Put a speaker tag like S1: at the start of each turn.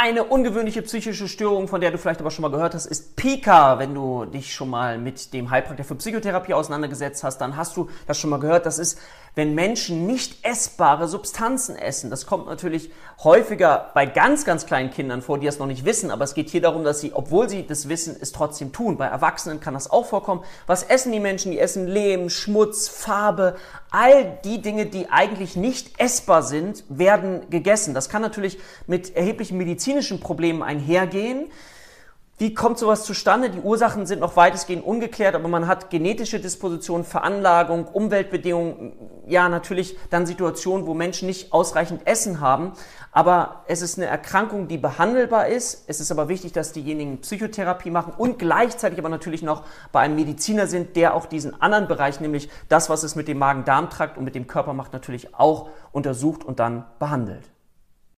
S1: Eine ungewöhnliche psychische Störung, von der du vielleicht aber schon mal gehört hast, ist Pika. Wenn du dich schon mal mit dem Heilpraktiker für Psychotherapie auseinandergesetzt hast, dann hast du das schon mal gehört. Das ist, wenn Menschen nicht essbare Substanzen essen. Das kommt natürlich häufiger bei ganz, ganz kleinen Kindern vor, die das noch nicht wissen. Aber es geht hier darum, dass sie, obwohl sie das wissen, es trotzdem tun. Bei Erwachsenen kann das auch vorkommen. Was essen die Menschen? Die essen Lehm, Schmutz, Farbe. All die Dinge, die eigentlich nicht essbar sind, werden gegessen. Das kann natürlich mit erheblichen Medizin medizinischen Problemen einhergehen. Wie kommt sowas zustande? Die Ursachen sind noch weitestgehend ungeklärt, aber man hat genetische Disposition, Veranlagung, Umweltbedingungen, ja natürlich dann Situationen, wo Menschen nicht ausreichend Essen haben. Aber es ist eine Erkrankung, die behandelbar ist. Es ist aber wichtig, dass diejenigen Psychotherapie machen und gleichzeitig aber natürlich noch bei einem Mediziner sind, der auch diesen anderen Bereich, nämlich das, was es mit dem Magen-Darm-Trakt und mit dem Körper macht, natürlich auch untersucht und dann behandelt.